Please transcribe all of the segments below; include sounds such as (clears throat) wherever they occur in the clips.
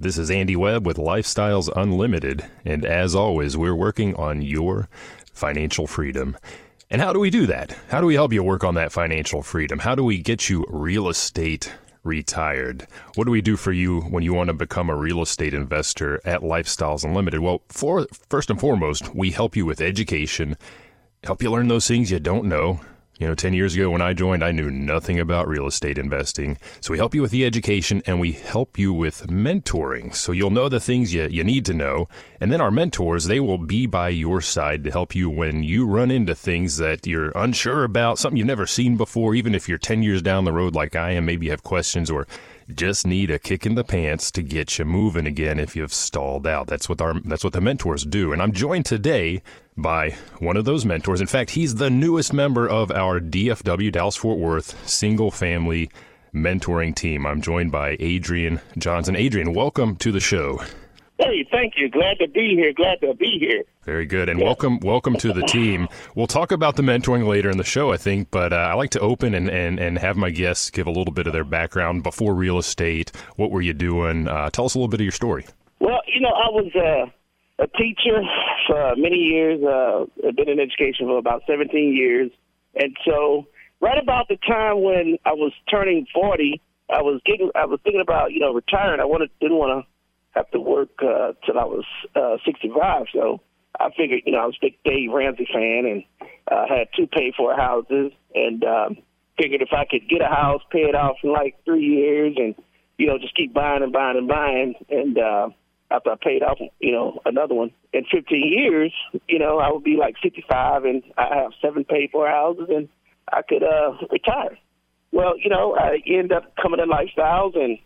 This is Andy Webb with Lifestyles Unlimited, and as always, we're working on your financial freedom. And how do we do that? How do we help you work on that financial freedom? How do we get you real estate retired? What do we do for you when you want to become a real estate investor at Lifestyles Unlimited? Well, for, first and foremost, we help you with education, help you learn those things you don't know, you know, 10 years ago when I joined, I knew nothing about real estate investing. So we help you with the education and we help you with mentoring. So you'll know the things you, you need to know. And then our mentors, they will be by your side to help you when you run into things that you're unsure about, something you've never seen before, even if you're 10 years down the road like I am, maybe you have questions or just need a kick in the pants to get you moving again if you've stalled out. That's what our that's what the mentors do. And I'm joined today by one of those mentors. In fact, he's the newest member of our DFW Dallas Fort Worth single family mentoring team. I'm joined by Adrian Johnson. Adrian, welcome to the show. Hey, thank you. Glad to be here. Glad to be here. Very good, and yeah. welcome, welcome to the team. We'll talk about the mentoring later in the show, I think, but uh, I like to open and, and, and have my guests give a little bit of their background before real estate. What were you doing? Uh, tell us a little bit of your story. Well, you know, I was uh, a teacher for many years. Uh, I've been in education for about 17 years, and so right about the time when I was turning 40, I was getting, I was thinking about you know retiring. I wanted didn't want to have to work uh, till I was uh, 65. So I figured, you know, I was a big Dave Ramsey fan and uh, had two paid for houses and um, figured if I could get a house, pay it off in like three years and, you know, just keep buying and buying and buying. And uh, after I paid off, you know, another one in 15 years, you know, I would be like 55 and I have seven paid for houses and I could uh, retire. Well, you know, I end up coming to lifestyles and,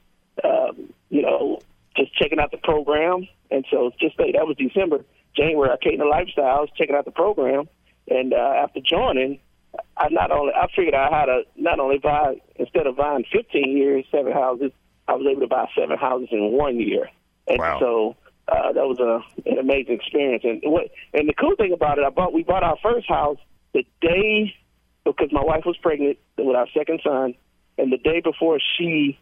um, you know, just checking out the program. And so just say that was December, January. I came to Lifestyles, checking out the program, and uh, after joining, I not only I figured out how to not only buy instead of buying 15 years, seven houses, I was able to buy seven houses in one year. And wow. so uh, that was a, an amazing experience. And what and the cool thing about it, I bought we bought our first house the day because my wife was pregnant with our second son, and the day before she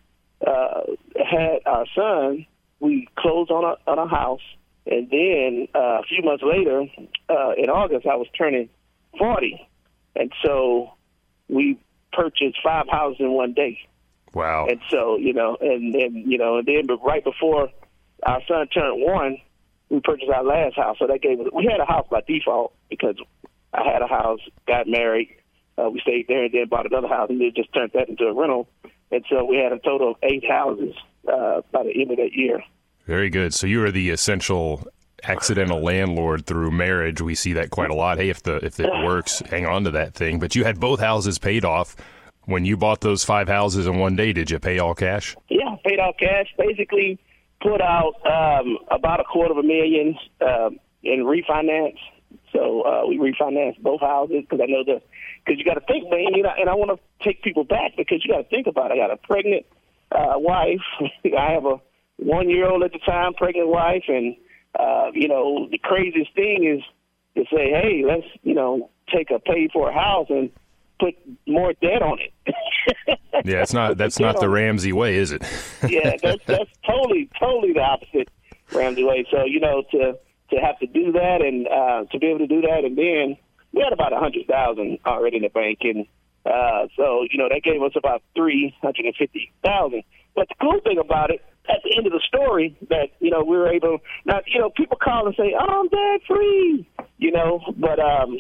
uh, had our son, we closed on a on a house, and then uh, a few months later, uh, in August, I was turning forty, and so we purchased five houses in one day. Wow! And so you know, and then you know, and then but right before our son turned one, we purchased our last house. So that gave us we had a house by default because I had a house, got married, uh, we stayed there, and then bought another house, and then just turned that into a rental. And so we had a total of eight houses uh, by the end of that year. Very good. So you are the essential accidental landlord through marriage. We see that quite a lot. Hey, if the if it (laughs) works, hang on to that thing. But you had both houses paid off. When you bought those five houses in one day, did you pay all cash? Yeah, paid all cash. Basically, put out um, about a quarter of a million um, in refinance. So uh, we refinanced both houses because I know the because you got to think, man. You know, and I want to take people back because you got to think about. It. I got a pregnant uh, wife. (laughs) I have a one year old at the time, pregnant wife, and uh, you know the craziest thing is to say, hey, let's you know take a pay for a house and put more debt on it. (laughs) yeah, it's not that's not the Ramsey way, is it? (laughs) yeah, that's that's totally totally the opposite Ramsey way. So you know to to have to do that and uh, to be able to do that, and then we had about a hundred thousand already in the bank, and uh, so you know that gave us about three hundred and fifty thousand. But the cool thing about it, at the end of the story, that you know we were able. Now you know people call and say, "Oh, I'm debt free," you know, but um,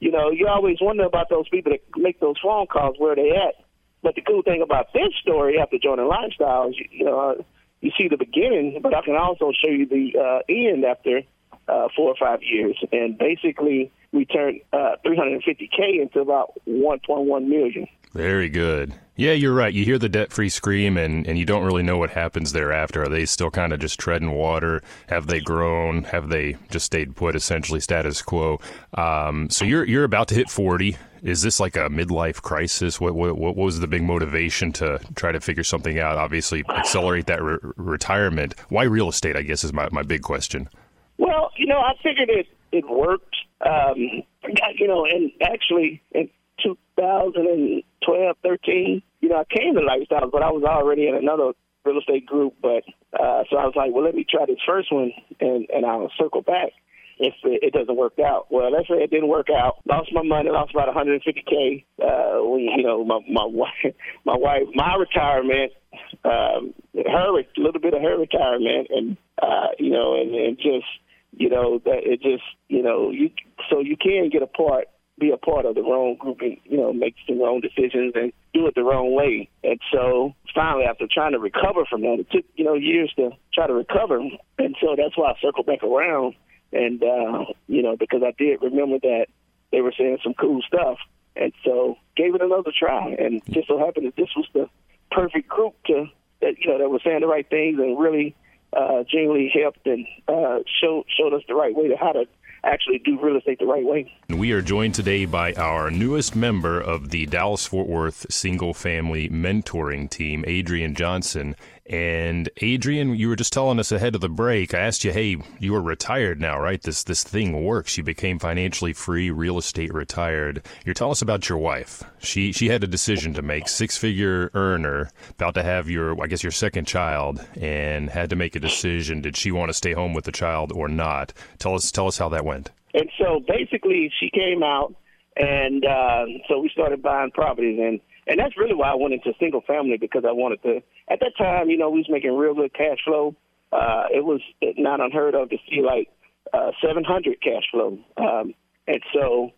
you know you always wonder about those people that make those phone calls, where they at. But the cool thing about this story, after joining Lifestyles, you, you know, uh, you see the beginning, but I can also show you the uh, end after uh, four or five years. And basically, we turned uh, 350k into about 1.1 million. Very good. Yeah, you're right. You hear the debt free scream and, and you don't really know what happens thereafter. Are they still kind of just treading water? Have they grown? Have they just stayed put, essentially status quo? Um, so you're you're about to hit 40. Is this like a midlife crisis? What, what, what was the big motivation to try to figure something out? Obviously, accelerate that re- retirement. Why real estate? I guess is my, my big question. Well, you know, I figured it it worked. Um, (laughs) you know, and actually in 2012, 13, you know, I came to Lifestyles, but I was already in another real estate group. But uh, so I was like, well, let me try this first one, and and I'll circle back if it, doesn't work out. Well, let's say it didn't work out. Lost my money. Lost about 150k. Uh, when, you know, my my (laughs) wife, my wife, my retirement, um, her a little bit of her retirement, and uh, you know, and, and just you know that it just you know you so you can get a part be a part of the wrong group and you know make the wrong decisions and do it the wrong way. And so finally, after trying to recover from that, it took you know years to try to recover. And so that's why I circled back around. And uh, you know because I did remember that they were saying some cool stuff, and so gave it another try. And just so happened that this was the perfect group to that you know that was saying the right things and really uh, genuinely helped and uh, showed showed us the right way to how to actually do real estate the right way. We are joined today by our newest member of the Dallas Fort Worth Single Family Mentoring Team, Adrian Johnson. And Adrian, you were just telling us ahead of the break. I asked you, hey, you are retired now, right? This this thing works. You became financially free, real estate retired. You're us about your wife. She she had a decision to make, six figure earner, about to have your I guess your second child, and had to make a decision. Did she want to stay home with the child or not? Tell us tell us how that went. And so basically, she came out, and uh, so we started buying properties and and that's really why I went into single family because I wanted to. At that time, you know, we was making real good cash flow. Uh, it was not unheard of to see like uh, 700 cash flow, um, and so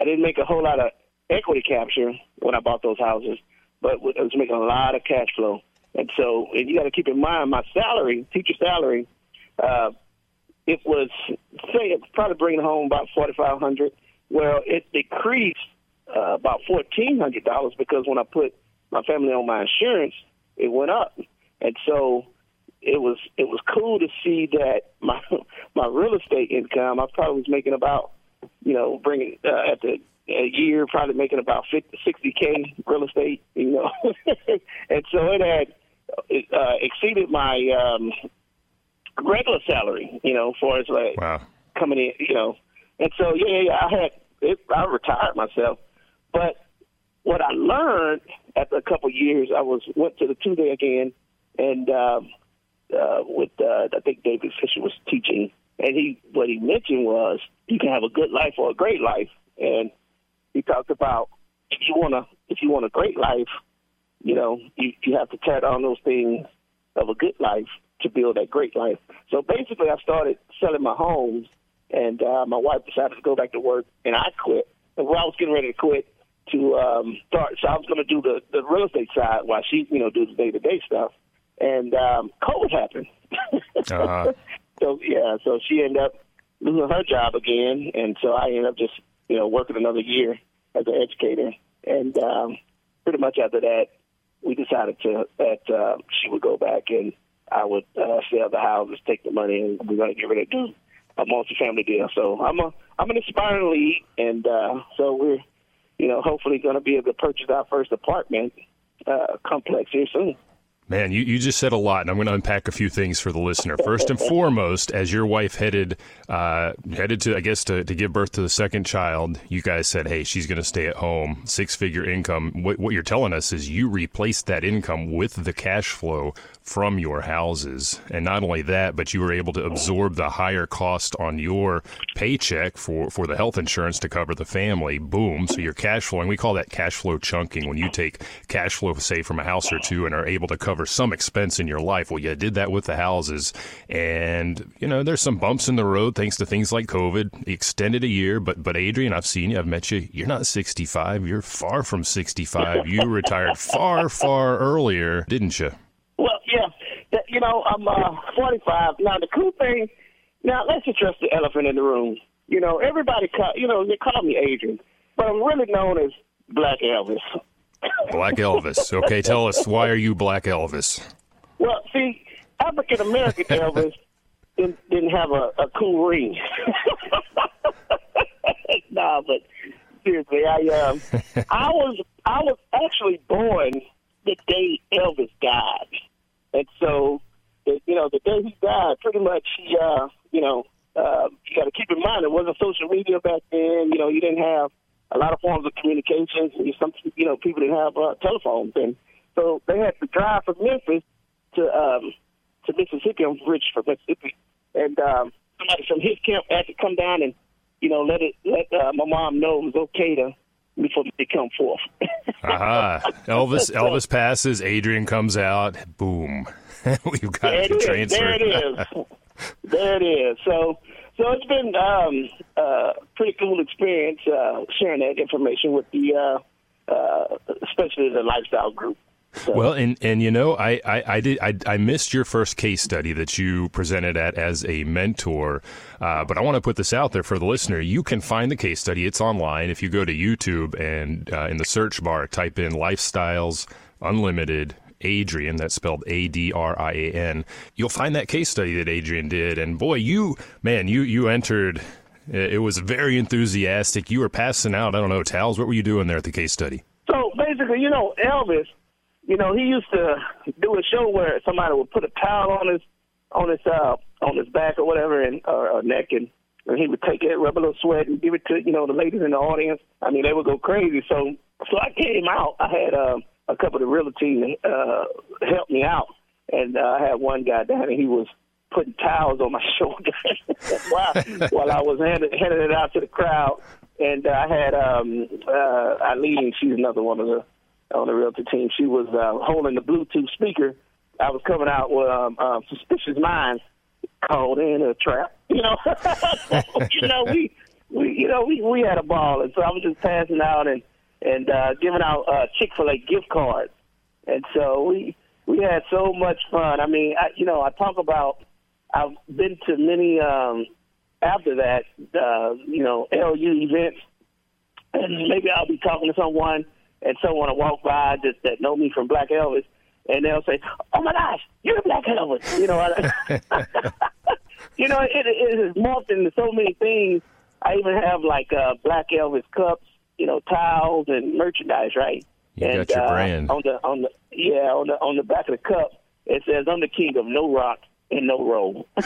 I didn't make a whole lot of equity capture when I bought those houses, but I was making a lot of cash flow. And so, and you got to keep in mind my salary, teacher salary, uh, it was say it's probably bringing home about forty five hundred. Well, it decreased uh, about fourteen hundred dollars because when I put my family on my insurance, it went up, and so it was it was cool to see that my (laughs) my real estate income. I probably was making about you know bringing uh, at the a year probably making about 50, 60k real estate, you know, (laughs) and so it had it, uh, exceeded my um, regular salary, you know, for as like wow. coming in, you know, and so yeah, I had it, I retired myself, but what I learned after a couple of years, I was went to the two day again, and um, uh, with uh, I think David Fisher was teaching, and he what he mentioned was you can have a good life or a great life, and he talked about if you want to if you want a great life, you know you you have to tear down those things of a good life to build that great life. So basically, I started selling my homes, and uh, my wife decided to go back to work, and I quit. And while I was getting ready to quit, to um, start. So I was going to do the, the real estate side while she, you know, do the day to day stuff. And um, COVID happened. (laughs) uh-huh. So yeah, so she ended up losing her job again, and so I ended up just, you know, working another year as an educator. And um, pretty much after that, we decided to that uh, she would go back and I would uh, sell the houses, take the money, and we're going to get ready to do a multi-family deal. So I'm a I'm an aspiring lead, and uh, so we're you know, hopefully going to be able to purchase our first apartment uh, complex here soon. Man, you, you just said a lot, and I'm going to unpack a few things for the listener. First and foremost, as your wife headed uh, headed to, I guess, to, to give birth to the second child, you guys said, "Hey, she's going to stay at home, six figure income." What, what you're telling us is you replaced that income with the cash flow from your houses. And not only that, but you were able to absorb the higher cost on your paycheck for, for the health insurance to cover the family. Boom. So you're cash flowing. We call that cash flow chunking when you take cash flow, say, from a house or two and are able to cover some expense in your life. Well, you did that with the houses. And, you know, there's some bumps in the road thanks to things like COVID. Extended a year. But, but Adrian, I've seen you, I've met you. You're not 65. You're far from 65. You (laughs) retired far, far earlier, didn't you? Well, yeah. You know, I'm uh, 45. Now, the cool thing, now let's address the elephant in the room. You know, everybody, call, you know, they call me Adrian, but I'm really known as Black Elvis. Black Elvis. Okay, tell us why are you Black Elvis? Well, see, African American (laughs) Elvis didn't, didn't have a, a cool ring. (laughs) nah, but seriously, I um, (laughs) I was I was actually born the day Elvis died, and so you know the day he died, pretty much he uh, you know uh, you got to keep in mind it wasn't social media back then. You know, you didn't have a lot of forms of communication. Some you know people didn't have uh, telephones, and so they had to drive from Memphis to um, to Mississippi. I'm rich from Mississippi, and um, somebody from his camp had to come down and you know let it let uh, my mom know it was okay to before they come forth. (laughs) Aha! uh-huh. Elvis (laughs) Elvis passes. Adrian comes out. Boom! (laughs) We've got there the transfer. There it is. there it is. So so it's been um, uh, pretty cool experience uh, sharing that information with the, uh, uh, especially the lifestyle group. So. Well, and and you know, I, I, I did I, I, missed your first case study that you presented at as a mentor, uh, but I want to put this out there for the listener. You can find the case study; it's online. If you go to YouTube and uh, in the search bar type in "Lifestyles Unlimited Adrian, that's spelled A D R I A N, you'll find that case study that Adrian did. And boy, you, man, you, you entered, it was very enthusiastic. You were passing out, I don't know, towels. What were you doing there at the case study? So basically, you know, Elvis, you know, he used to do a show where somebody would put a towel on his, on his, uh, on his back or whatever, and or, or neck, and, and he would take it, rub a little sweat, and give it to you know the ladies in the audience. I mean, they would go crazy. So, so I came out. I had um, a couple of the realty uh, helped me out, and uh, I had one guy down, and he was putting towels on my (laughs) shoulder (laughs) while while I was handing, handing it out to the crowd. And uh, I had um, uh, Eileen, she's another one of the on the realty team. She was uh, holding the Bluetooth speaker. I was coming out with um, uh, suspicious minds called in a trap. (laughs) You know, you know we we you know we we had a ball, and so I was just passing out and and uh, giving out uh, Chick Fil A gift cards, and so we we had so much fun. I mean, I, you know, I talk about I've been to many um, after that, uh, you know, LU events, and maybe I'll be talking to someone, and someone will walk by that, that know me from Black Elvis, and they'll say, "Oh my gosh, you're Black Elvis," you know. (laughs) you know, it, it has morphed into so many things. I even have like uh, Black Elvis cups you know, towels and merchandise, right? You and, got your uh, brand on the on the yeah on the on the back of the cup. It says, "I'm the king of no rock in no role. (laughs)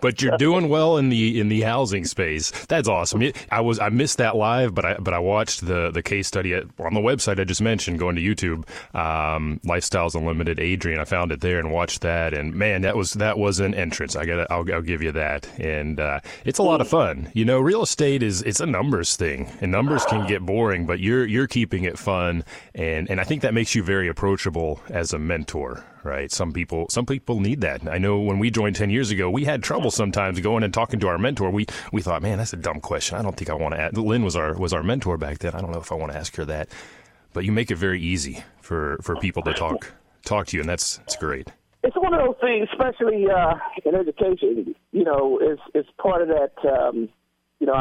but you're doing well in the in the housing space. That's awesome. I was I missed that live, but I but I watched the the case study at, on the website I just mentioned. Going to YouTube, um, Lifestyles Unlimited, Adrian. I found it there and watched that. And man, that was that was an entrance. I got I'll, I'll give you that. And uh, it's a lot of fun. You know, real estate is it's a numbers thing, and numbers can get boring. But you're you're keeping it fun, and and I think that makes you very approachable as a mentor right? Some people some people need that. I know when we joined 10 years ago, we had trouble sometimes going and talking to our mentor. We we thought, "Man, that's a dumb question. I don't think I want to ask." Lynn was our was our mentor back then. I don't know if I want to ask her that. But you make it very easy for for people to talk talk to you and that's that's great. It's one of those things, especially uh, in education. You know, it's it's part of that. Um, you know,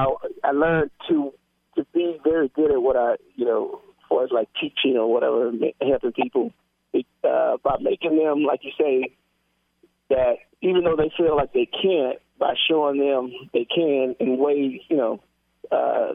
I, I learned to to be very good at what I, you know, as far as like teaching or whatever, helping people by making them, like you say, that even though they feel like they can't, by showing them they can in ways, you know, uh,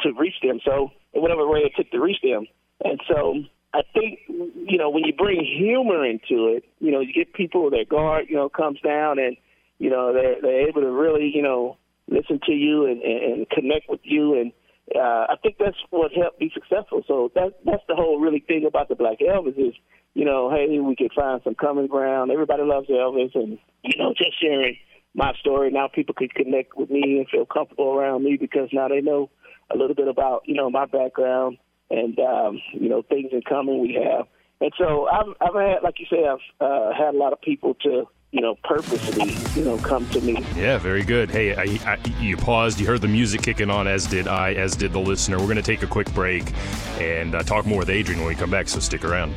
to reach them. So in whatever way it took to reach them. And so I think, you know, when you bring humor into it, you know, you get people, their guard, you know, comes down and, you know, they're, they're able to really, you know, listen to you and, and, connect with you. And uh, I think that's what helped be successful. So that, that's the whole really thing about the Black Elvis is you know, hey, we could find some common ground. Everybody loves Elvis, and you know, just sharing my story. Now people could connect with me and feel comfortable around me because now they know a little bit about you know my background and um, you know things in common we have. And so I've I've had, like you say, I've uh, had a lot of people to you know, purposely, you know, come to me. Yeah, very good. Hey, I, I, you paused, you heard the music kicking on, as did I, as did the listener. We're going to take a quick break and uh, talk more with Adrian when we come back, so stick around.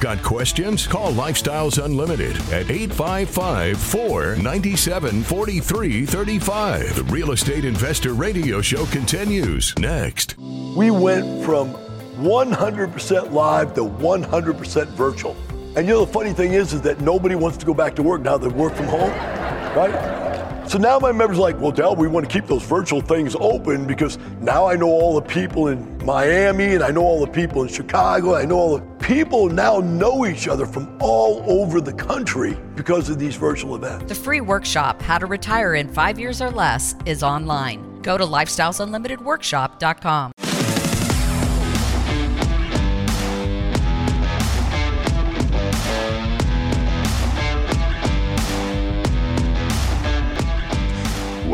Got questions? Call Lifestyles Unlimited at 855 497 4335. The Real Estate Investor Radio Show continues next. We went from 100% live to 100% virtual. And you know, the funny thing is, is that nobody wants to go back to work now they work from home, right? So now my members are like, well, Del, we want to keep those virtual things open because now I know all the people in Miami and I know all the people in Chicago. I know all the people now know each other from all over the country because of these virtual events. The free workshop, How to Retire in Five Years or Less, is online. Go to lifestylesunlimitedworkshop.com.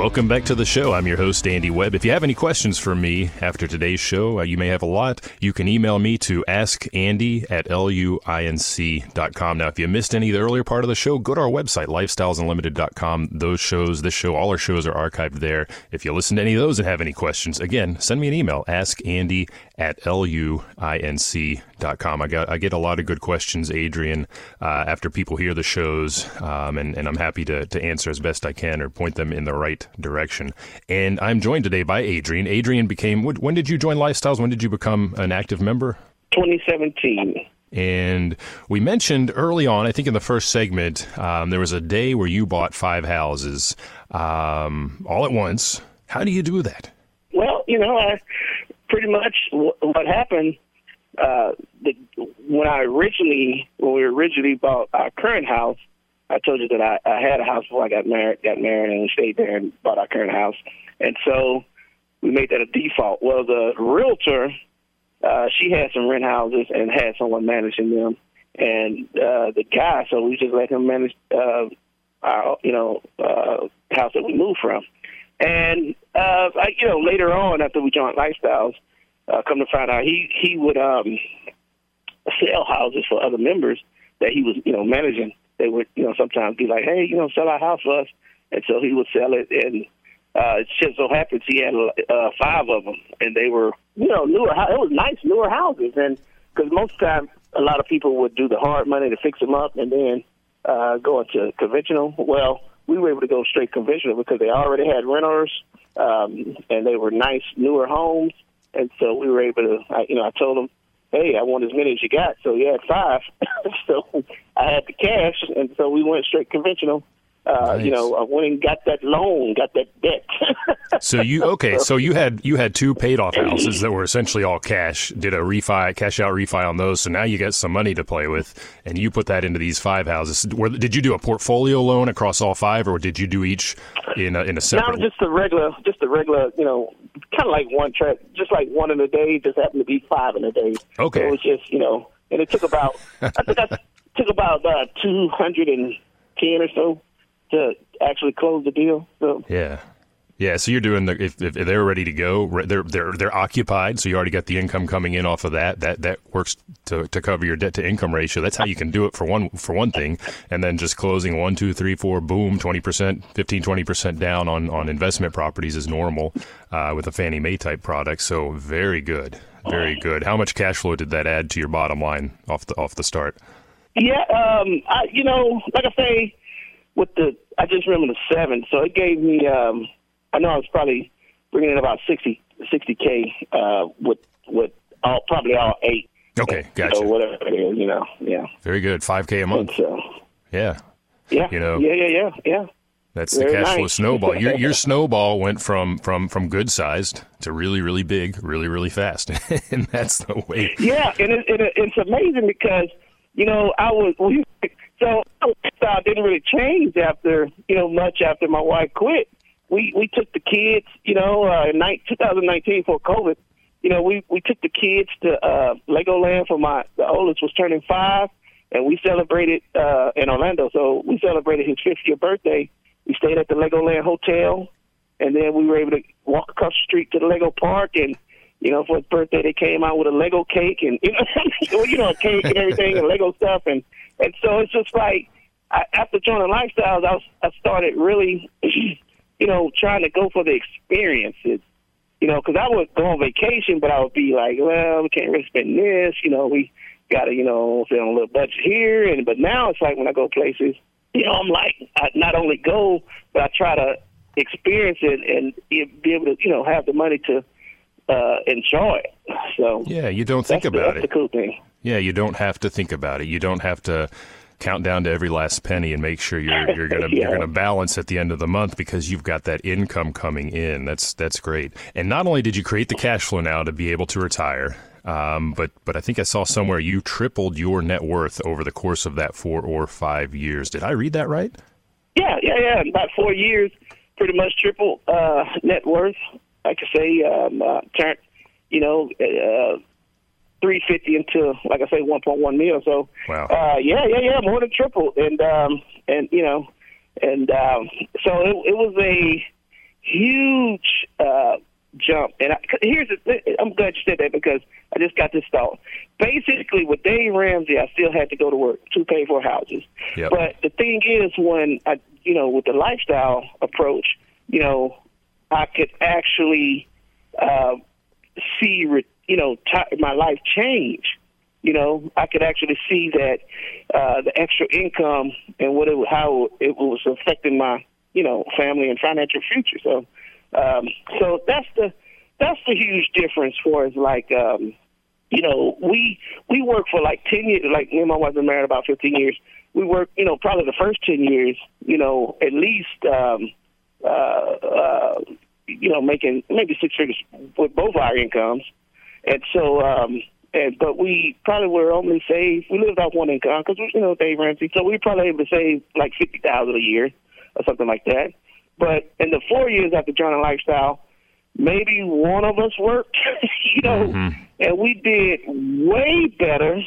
Welcome back to the show. I'm your host, Andy Webb. If you have any questions for me after today's show, uh, you may have a lot. You can email me to askandy at luinc.com. Now, if you missed any of the earlier part of the show, go to our website, lifestylesunlimited.com. Those shows, this show, all our shows are archived there. If you listen to any of those and have any questions, again, send me an email, askandy at luinc.com. I got I get a lot of good questions, Adrian, uh, after people hear the shows, um, and, and I'm happy to, to answer as best I can or point them in the right direction. And I'm joined today by Adrian. Adrian became, when did you join Lifestyles? When did you become an active member? 2017. And we mentioned early on, I think in the first segment, um, there was a day where you bought five houses um, all at once. How do you do that? Well, you know, I pretty much what happened uh, the, when I originally, when we originally bought our current house, I told you that I, I had a house before I got married, got married, and stayed there and bought our current house. And so we made that a default. Well, the realtor, uh, she had some rent houses and had someone managing them, and uh, the guy, so we just let him manage uh, our, you know, uh, house that we moved from. And uh, I, you know, later on after we joined Lifestyles, uh, come to find out he he would um, sell houses for other members that he was, you know, managing they would, you know, sometimes be like, hey, you know, sell our house for us. And so he would sell it. And uh, it just so happens he had uh, five of them, and they were, you know, newer. It was nice, newer houses. And because most times a lot of people would do the hard money to fix them up and then uh, go into conventional. Well, we were able to go straight conventional because they already had renters, um, and they were nice, newer homes. And so we were able to, I, you know, I told them, hey, I want as many as you got. So he had five. (laughs) so I had the cash, and so we went straight conventional. Uh, nice. You know, I went and got that loan, got that debt. (laughs) so you okay? So you had you had two paid off houses that were essentially all cash. Did a refi, cash out refi on those. So now you got some money to play with, and you put that into these five houses. Did you do a portfolio loan across all five, or did you do each in a, in a separate? No, just a regular, just a regular. You know, kind of like one track, just like one in a day. Just happened to be five in a day. Okay, so it was just you know, and it took about I think I (laughs) took about uh, two hundred and ten or so to actually close the deal. So yeah. Yeah, so you're doing the if, if they're ready to go, they're they're they're occupied, so you already got the income coming in off of that. That that works to, to cover your debt to income ratio. That's how you can do it for one for one thing, and then just closing one, two, three, four, boom, twenty percent, 15, 20 percent down on on investment properties is normal uh, with a Fannie Mae type product. So very good, very good. How much cash flow did that add to your bottom line off the off the start? Yeah, um, I, you know, like I say, with the I just remember the seven, so it gave me. Um, I know I was probably bringing in about 60 k uh, with with all probably all eight. Okay, gotcha. So whatever it is, you know, yeah. Very good, five k a month. So, yeah. Yeah. You know. Yeah, yeah, yeah, yeah. That's Very the cash nice. flow snowball. Your your (laughs) snowball went from from from good sized to really really big, really really fast, (laughs) and that's the way. Yeah, and it, it, it's amazing because you know I was we, so I didn't really change after you know much after my wife quit we we took the kids, you know, uh, in 2019 for COVID. You know, we we took the kids to uh, Legoland for my the oldest was turning five, and we celebrated uh, in Orlando. So we celebrated his 50th birthday. We stayed at the Legoland Hotel, and then we were able to walk across the street to the Lego Park and. You know, for his birthday, they came out with a Lego cake and (laughs) you know, you know, a cake and everything and Lego stuff, and and so it's just like I, after joining Lifestyles, I, was, I started really (clears throat) you know, trying to go for the experiences. You know, because I would go on vacation, but I would be like, well, we can't really spend this. You know, we got to, you know, fit on a little budget here. And but now it's like when I go places, you know, I'm like, I not only go, but I try to experience it and be able to, you know, have the money to uh, enjoy. So yeah, you don't think about the, it. That's the cool thing. Yeah, you don't have to think about it. You don't have to count down to every last penny and make sure you're you're gonna Yeah. (laughs) you're gonna balance at the end of the month because you've got that income coming in. That's that's great. And not only did you create the cash flow now to be able to retire, um, but but I think I saw somewhere you tripled your net worth over the course of that four or five years. Did I read that right? Yeah, yeah, yeah. About four years, pretty much triple uh, net worth. Like I say, um, uh, turned, you know, uh, three fifty into like I say, one point one mil. So, Wow. uh, yeah, yeah, yeah, more than triple. And um, and you know, and um, so it, it was a huge uh, jump. And I, here's the, I'm glad you said that because I just got this thought. Basically, with Dave Ramsey, I still had to go to work to pay for houses. Yep. But the thing is, when I, you know, with the lifestyle approach, you know, I could actually uh, see, re- you know, t- my life change. You know, I could actually see that uh, the extra income and what it, how it was affecting my, you know, family and financial future. So, um, so that's the that's the huge difference for us. Like, um, you know, we we work for like ten years. Like me and my wife been married about fifteen years. We work, you know, probably the first ten years, you know, at least, um, uh, uh, you know, making maybe six figures with both our incomes, and so. um and but we probably were only saved. We lived off one income because we, you know Dave Ramsey, so we were probably able to save like fifty thousand a year or something like that. But in the four years after joining Lifestyle, maybe one of us worked, (laughs) you know, and we did way better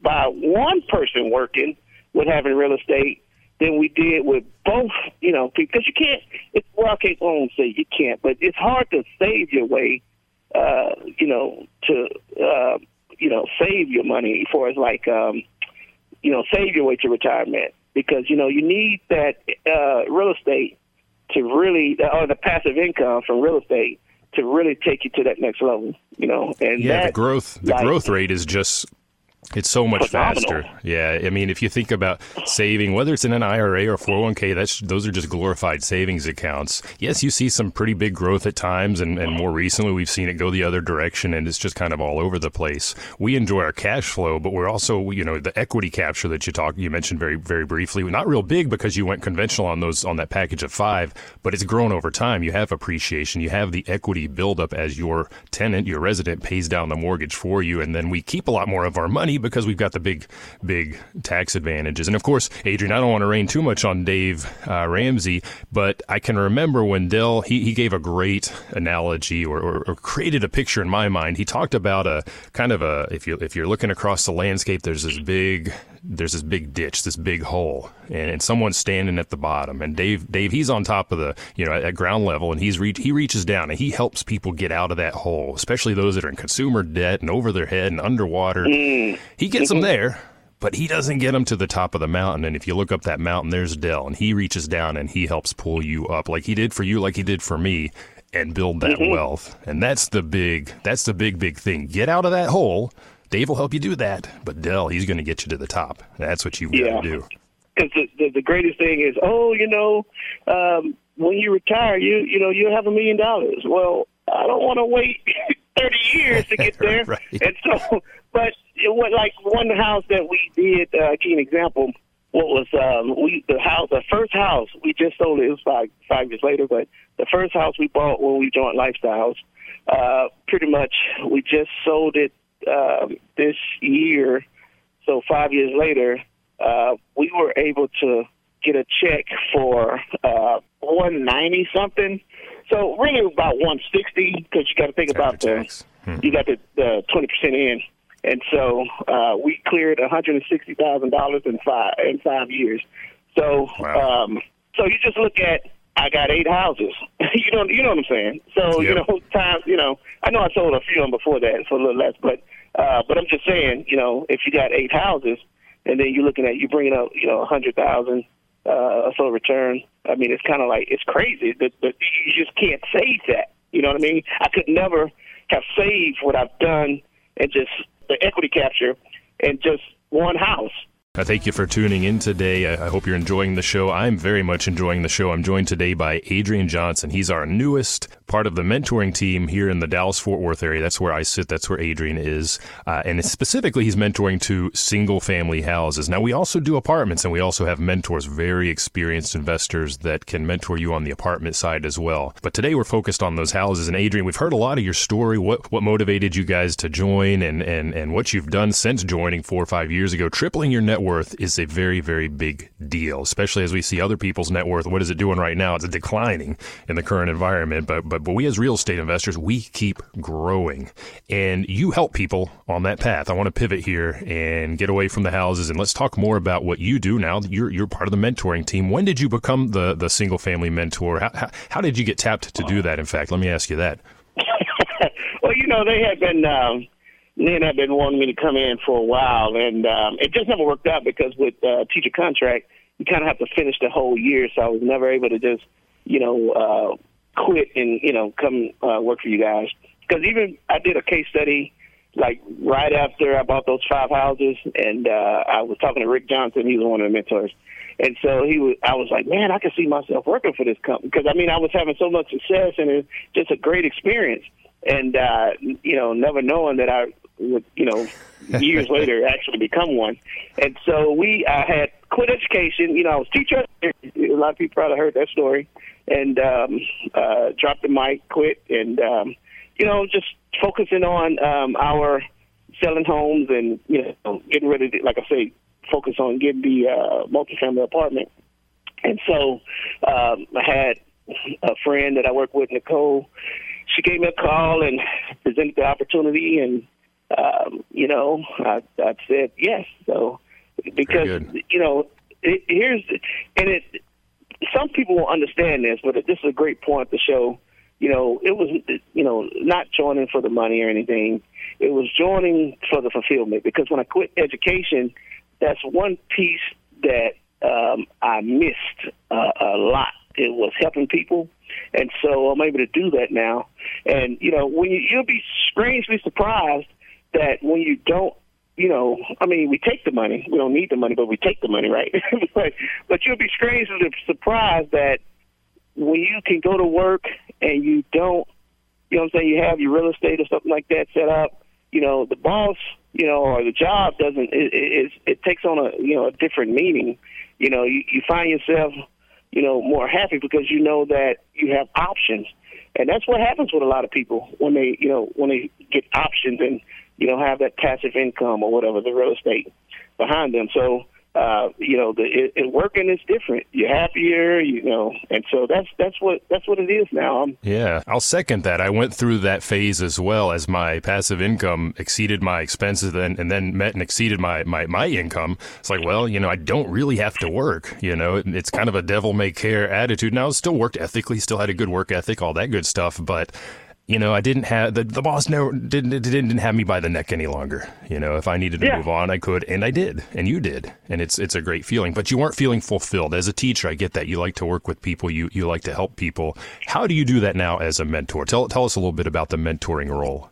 by one person working with having real estate than we did with both, you know, because you can't, it's, well, I can't, won't say you can't, but it's hard to save your way, uh, you know, to, uh, you know, save your money for as like, um, you know, save your way to retirement. Because, you know, you need that, uh, real estate to really, or the passive income from real estate to really take you to that next level, you know, and Yeah, that, the growth the like- growth rate is just it's so much Phenomenal. faster. Yeah, I mean, if you think about saving, whether it's in an IRA or 401k, that's those are just glorified savings accounts. Yes, you see some pretty big growth at times, and, and more recently we've seen it go the other direction, and it's just kind of all over the place. We enjoy our cash flow, but we're also, you know, the equity capture that you talk, you mentioned very very briefly, not real big because you went conventional on those on that package of five, but it's grown over time. You have appreciation, you have the equity buildup as your tenant, your resident pays down the mortgage for you, and then we keep a lot more of our money because we've got the big, big tax advantages. And of course, Adrian, I don't want to rain too much on Dave uh, Ramsey, but I can remember when Del he, he gave a great analogy or, or, or created a picture in my mind. He talked about a kind of a if you if you're looking across the landscape, there's this big there's this big ditch, this big hole, and, and someone's standing at the bottom. And Dave, Dave, he's on top of the, you know, at, at ground level, and he's reach, he reaches down and he helps people get out of that hole, especially those that are in consumer debt and over their head and underwater. Mm. He gets them mm-hmm. there. But he doesn't get them to the top of the mountain. And if you look up that mountain, there's Del, and he reaches down and he helps pull you up, like he did for you, like he did for me, and build that mm-hmm. wealth. And that's the big, that's the big, big thing. Get out of that hole. Dave will help you do that, but Del, he's going to get you to the top. That's what you've got to do. because the, the the greatest thing is, oh, you know, um, when you retire, you you know you'll have a million dollars. Well, I don't want to wait (laughs) thirty years to get (laughs) there, Right. and so, but it was like one house that we did. Uh, give you an example. What was um, we the house? The first house we just sold it. It was five five years later, but the first house we bought when we joined Lifestyles, uh, pretty much we just sold it um, this year. So five years later, uh, we were able to get a check for uh, one ninety something. So really about one sixty because you got to think about After the. Hmm. you got the the twenty percent in, and so uh, we cleared one hundred and sixty thousand dollars in five in five years. So Wow. um, so you just look at I got eight houses. (laughs) you know you know what I'm saying. So you know (laughs) times you know I know I sold a few of them before that for a little less, but uh, but I'm just saying you know if you got eight houses and then you're looking at you bringing up you know a hundred thousand uh, so return. I mean, it's kind of like it's crazy that, that you just can't save that. You know what I mean? I could never have saved what I've done and just the equity capture and just one house. I thank you for tuning in today. I hope you're enjoying the show. I'm very much enjoying the show. I'm joined today by Adrian Johnson. He's our newest part of the mentoring team here in the Dallas Fort Worth area. That's where I sit. That's where Adrian is. Uh, and specifically, he's mentoring to single family houses. Now, we also do apartments and we also have mentors, very experienced investors that can mentor you on the apartment side as well. But today we're focused on those houses. And Adrian, we've heard a lot of your story, what, what motivated you guys to join and, and, and what you've done since joining four or five years ago. Tripling your net worth is a very, very big deal, especially as we see other people's net worth. What is it doing right now? It's declining in the current environment. But, but, but we as real estate investors, we keep growing and you help people on that path. I want to pivot here and get away from the houses and let's talk more about what you do now. You're, you're part of the mentoring team. When did you become the, the single family mentor? How, how, how did you get tapped to do that? In fact, let me ask you that. (laughs) well, you know, they had been, um, Lynn had been wanting me to come in for a while, and um, it just never worked out because with uh, teacher contract, you kind of have to finish the whole year. So I was never able to just, you know, uh, quit and you know come uh, work for you guys. Because even I did a case study like right after I bought those five houses, and uh, I was talking to Rick Johnson. He was one of the mentors, and so he was. I was like, man, I could see myself working for this company because I mean I was having so much success and it's just a great experience. And uh, you know, never knowing that I would, you know, years (laughs) later actually become one. And so we I had quit education. You know, I was teacher. A lot of people probably heard that story, and um, uh, dropped the mic, quit, and um, you know, just focusing on um, our selling homes and you know getting ready to, like I say, focus on getting the uh, multifamily apartment. And so um, I had a friend that I work with, Nicole. She gave me a call and presented the opportunity, and um, you know, I, I said yes. So because you know, it, here's and it. Some people will understand this, but this is a great point to show. You know, it was you know not joining for the money or anything. It was joining for the fulfillment because when I quit education, that's one piece that um, I missed uh, a lot. It was helping people, and so I'm able to do that now. And you know, when you, you'll be strangely surprised that when you don't you know, I mean, we take the money. We don't need the money, but we take the money, right? (laughs) but but you'll be strangely surprised that when you can go to work and you don't, you know, what I'm saying, you have your real estate or something like that set up. You know, the boss, you know, or the job doesn't. It, it, it takes on a you know a different meaning. You know, you, you find yourself, you know, more happy because you know that you have options, and that's what happens with a lot of people when they, you know, when they get options and you know, have that passive income or whatever, the real estate behind them. So, uh, you know, the it, it working is different. You're happier, you know, and so that's that's what that's what it is now. I'm, yeah, I'll second that. I went through that phase as well as my passive income exceeded my expenses, and, and then met and exceeded my, my my income. It's like, well, you know, I don't really have to work. You know, it, it's kind of a devil may care attitude. Now, still worked ethically, still had a good work ethic, all that good stuff, but you know, I didn't have the, the boss never didn't didn't have me by the neck any longer. You know, if I needed to yeah. move on, I could, and I did, and you did, and it's it's a great feeling. But you weren't feeling fulfilled as a teacher. I get that you like to work with people, you you like to help people. How do you do that now as a mentor? Tell tell us a little bit about the mentoring role.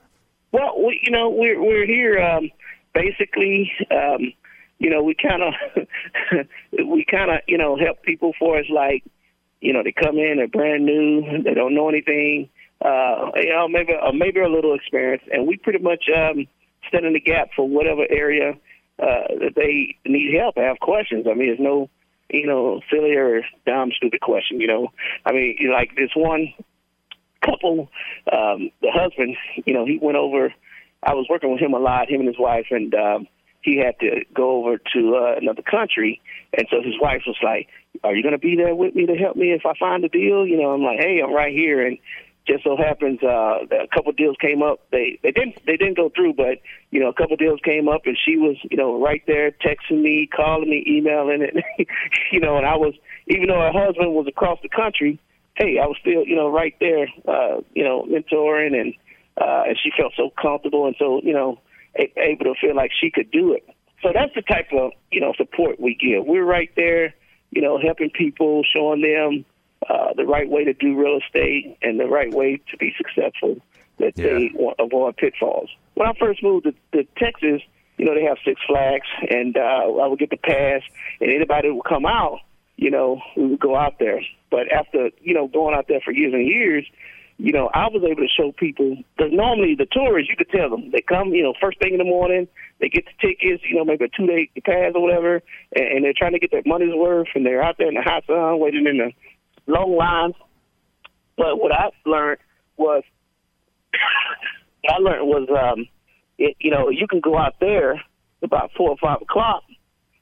Well, we, you know, we're we're here um, basically. Um, you know, we kind of (laughs) we kind of you know help people for us like you know they come in they're brand new they don't know anything uh, you know, maybe uh, maybe a little experience, and we pretty much um, stand in the gap for whatever area uh, that they need help, have questions. I mean, there's no, you know, silly or dumb, stupid question. You know, I mean, like this one couple, um, the husband, you know, he went over. I was working with him a lot, him and his wife, and um, he had to go over to uh, another country, and so his wife was like, "Are you going to be there with me to help me if I find a deal?" You know, I'm like, "Hey, I'm right here," and just so happens uh, a couple deals came up. They they didn't they didn't go through, but you know a couple deals came up, and she was you know right there texting me, calling me, emailing it. (laughs) you know, and I was even though her husband was across the country, hey, I was still you know right there, uh, you know, mentoring, and uh, and she felt so comfortable and so you know able to feel like she could do it. So that's the type of you know support we give. We're right there, you know, helping people, showing them uh, the right way to do real estate and the right way to be successful that yeah. they avoid pitfalls. When I first moved to, to Texas, you know, they have Six Flags, and uh, I would get the pass, and anybody would come out, you know, we would go out there. But after, you know, going out there for years and years, you know, I was able to show people because normally the tourists, you could tell them they come, you know, first thing in the morning, they get the tickets, you know, maybe a two day pass or whatever, and, and they're trying to get their money's worth, and they're out there in the hot sun waiting in the long lines. But what I learned was, (coughs) I learned was, um, it, you know, you can go out there about four or five o'clock,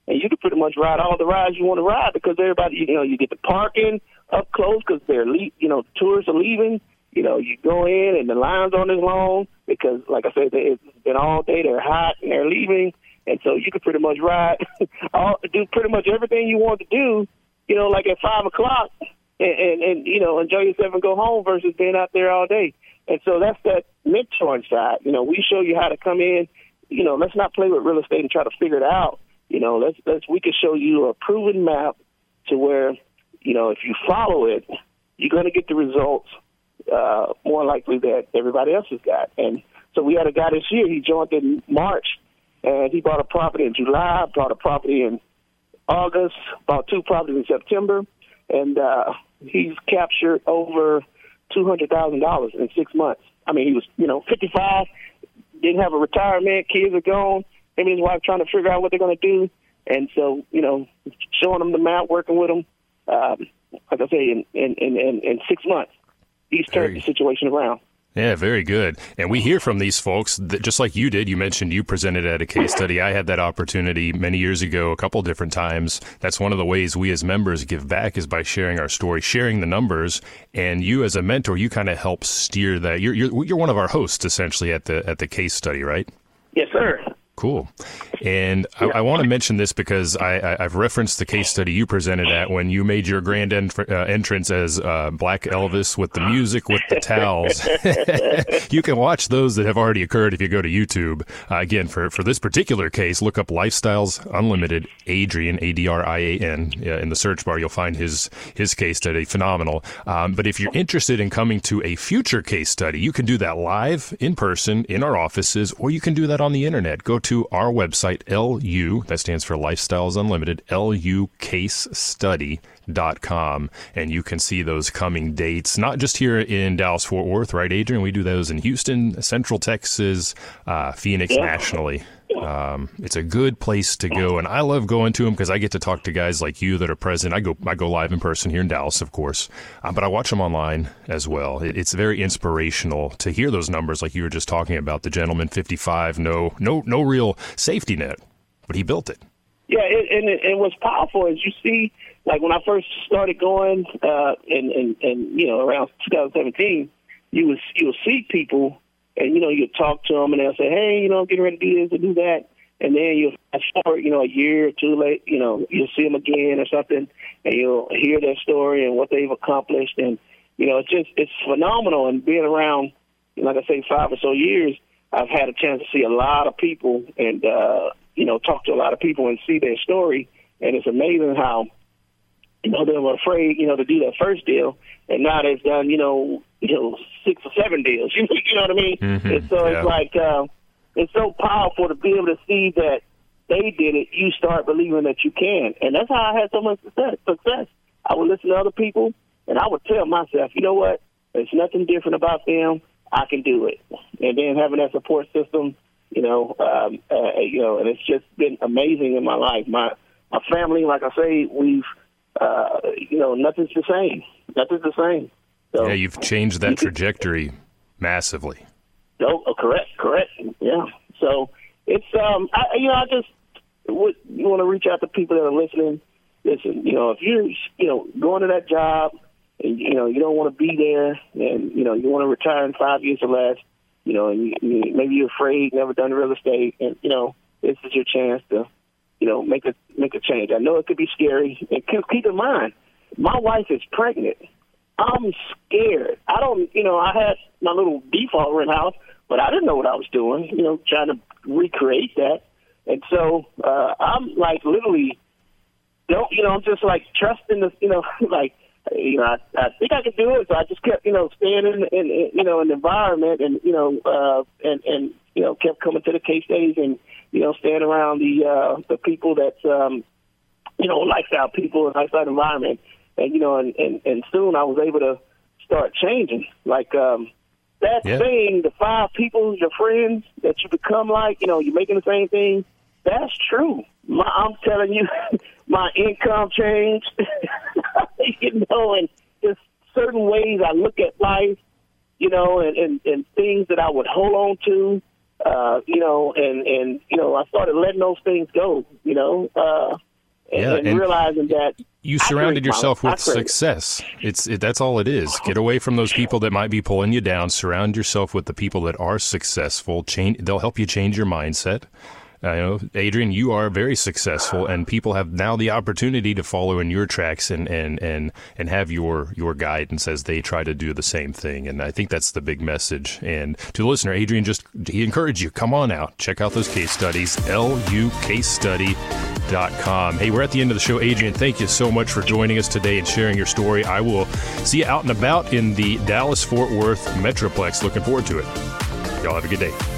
and you can pretty much ride all the rides you want to ride because everybody, you know, you get the parking up close because they're, le- you know, tourists are leaving you know, you go in and the lines aren't as long because, like I said, it's been all day. They're hot and they're leaving, and so you can pretty much ride, (laughs) all do pretty much everything you want to do. You know, like at five o'clock, and, and you know, enjoy yourself and go home versus being out there all day. And so that's that mentoring side. You know, we show you how to come in. You know, let's not play with real estate and try to figure it out. You know, let's let's we can show you a proven map to where, you know, if you follow it, you're going to get the results uh, more likely that everybody else has got. And so we had a guy this year. He joined in March, and he bought a property in July, bought a property in August, bought two properties in September, and uh, he's captured over two hundred thousand dollars in six months. I mean, he was you know fifty five, didn't have a retirement, kids are gone. Him and his wife trying to figure out what they're going to do, and so you know, showing them the map, working with them. Um, like I say, in in in, in six months, he's turned the situation around. Yeah, very good. And we hear from these folks that just like you did, you mentioned you presented at a case study. I had that opportunity many years ago, a couple different times. That's one of the ways we as members give back is by sharing our story, sharing the numbers. And you as a mentor, you kind of help steer that. You're, you're, you're one of our hosts essentially at the, at the case study, right? Yes, sir. Cool. And I, I want to mention this because I, have referenced the case study you presented at when you made your grand uh, entrance as uh, Black Elvis with the music with the towels. (laughs) you can watch those that have already occurred if you go to YouTube. Uh, again, for, for this particular case, look up Lifestyles Unlimited Adrian, A D R I A N. in the search bar, you'll find his, his case study. Phenomenal. Um, but if you're interested in coming to a future case study, you can do that live in person in our offices, or you can do that on the internet. Go to our website, LU, that stands for Lifestyles Unlimited, LUCasestudy.com, and you can see those coming dates, not just here in Dallas Fort Worth, right, Adrian? We do those in Houston, Central Texas, uh, Phoenix yeah. nationally. Um, it's a good place to go, and I love going to them because I get to talk to guys like you that are present. I go, I go live in person here in Dallas, of course, uh, but I watch them online as well. It, it's very inspirational to hear those numbers, like you were just talking about. The gentleman, fifty-five, no, no, no real safety net, but he built it. Yeah, it, and it, was powerful as you see. Like when I first started going, uh, and and and you know around 2017, you would you would see people and you know you talk to them and they'll say, hey, you know, I'm getting ready to do this or do that, and then you'll fast forward, you know, a year or two late, you know, you'll see them again or something, and you'll hear their story and what they've accomplished, and you know, it's just it's phenomenal. And being around, like I say, five or so years, I've had a chance to see a lot of people and uh, you know talk to a lot of people and see their story, and it's amazing how you know, they were afraid, you know, to do that first deal, and now they've done, you know, you know, six or seven deals. You (laughs) know, you know what I mean? Mm-hmm. And so yeah. it's like uh, it's so powerful to be able to see that they did it. You start believing that you can, and that's how I had so much success. Success. I would listen to other people, and I would tell myself, you know what? There's nothing different about them. I can do it. And then having that support system, you know, um, uh, you know, and it's just been amazing in my life. My my family, like I say, we've uh, you know, nothing's the same. Nothing's the same. So, yeah, you've changed that trajectory massively. No, oh, correct, correct. Yeah. So it's um, I, you know, I just would, you want to reach out to people that are listening. Listen, you know, if you're you know going to that job and you know you don't want to be there, and you know you want to retire in five years or less, you know, and you, you, maybe you're afraid, never done real estate, and you know this is your chance to you know, make a make a change. I know it could be scary, and keep in mind, my wife is pregnant. I'm scared. I don't, you know, I had my little default rent house, but I didn't know what I was doing. You know, trying to recreate that, and so uh, I'm like literally don't, you know, I'm just like trusting the, you know, like you know, I, I think I could do it. So I just kept, you know, staying in, in, in you know, in the environment, and you know, uh, and and you know, kept coming to the case studies, and you know, staying around the uh, the people that's, um, you know, lifestyle people, and lifestyle environment, and you know, and and, and soon I was able to start changing. Like um, that Yeah. thing, the five people, your friends that you become like, you know, you're making the same thing. That's true. My, I'm telling you, (laughs) my income changed. (laughs) you know, and just certain ways I look at life, you know, and, and, and things that I would hold on to, uh, you know, and, and, you know, I started letting those things go, you know, uh, and, Yeah, and and realizing that You surrounded yourself with success. It's it, that's all it is. Get away from those people that might be pulling you down. Surround yourself with the people that are successful. Change. They'll help you change your mindset. Uh, I know, Adrian, you are very successful, and people have now the opportunity to follow in your tracks and, and, and, and have your your guidance as they try to do the same thing. And I think that's the big message. And to the listener, Adrian just he encouraged you, come on out, check out those case studies, lucasestudy.com. Hey, we're at the end of the show. Adrian, thank you so much for joining us today and sharing your story. I will see you out and about in the Dallas Fort Worth Metroplex. Looking forward to it. Y'all have a good day.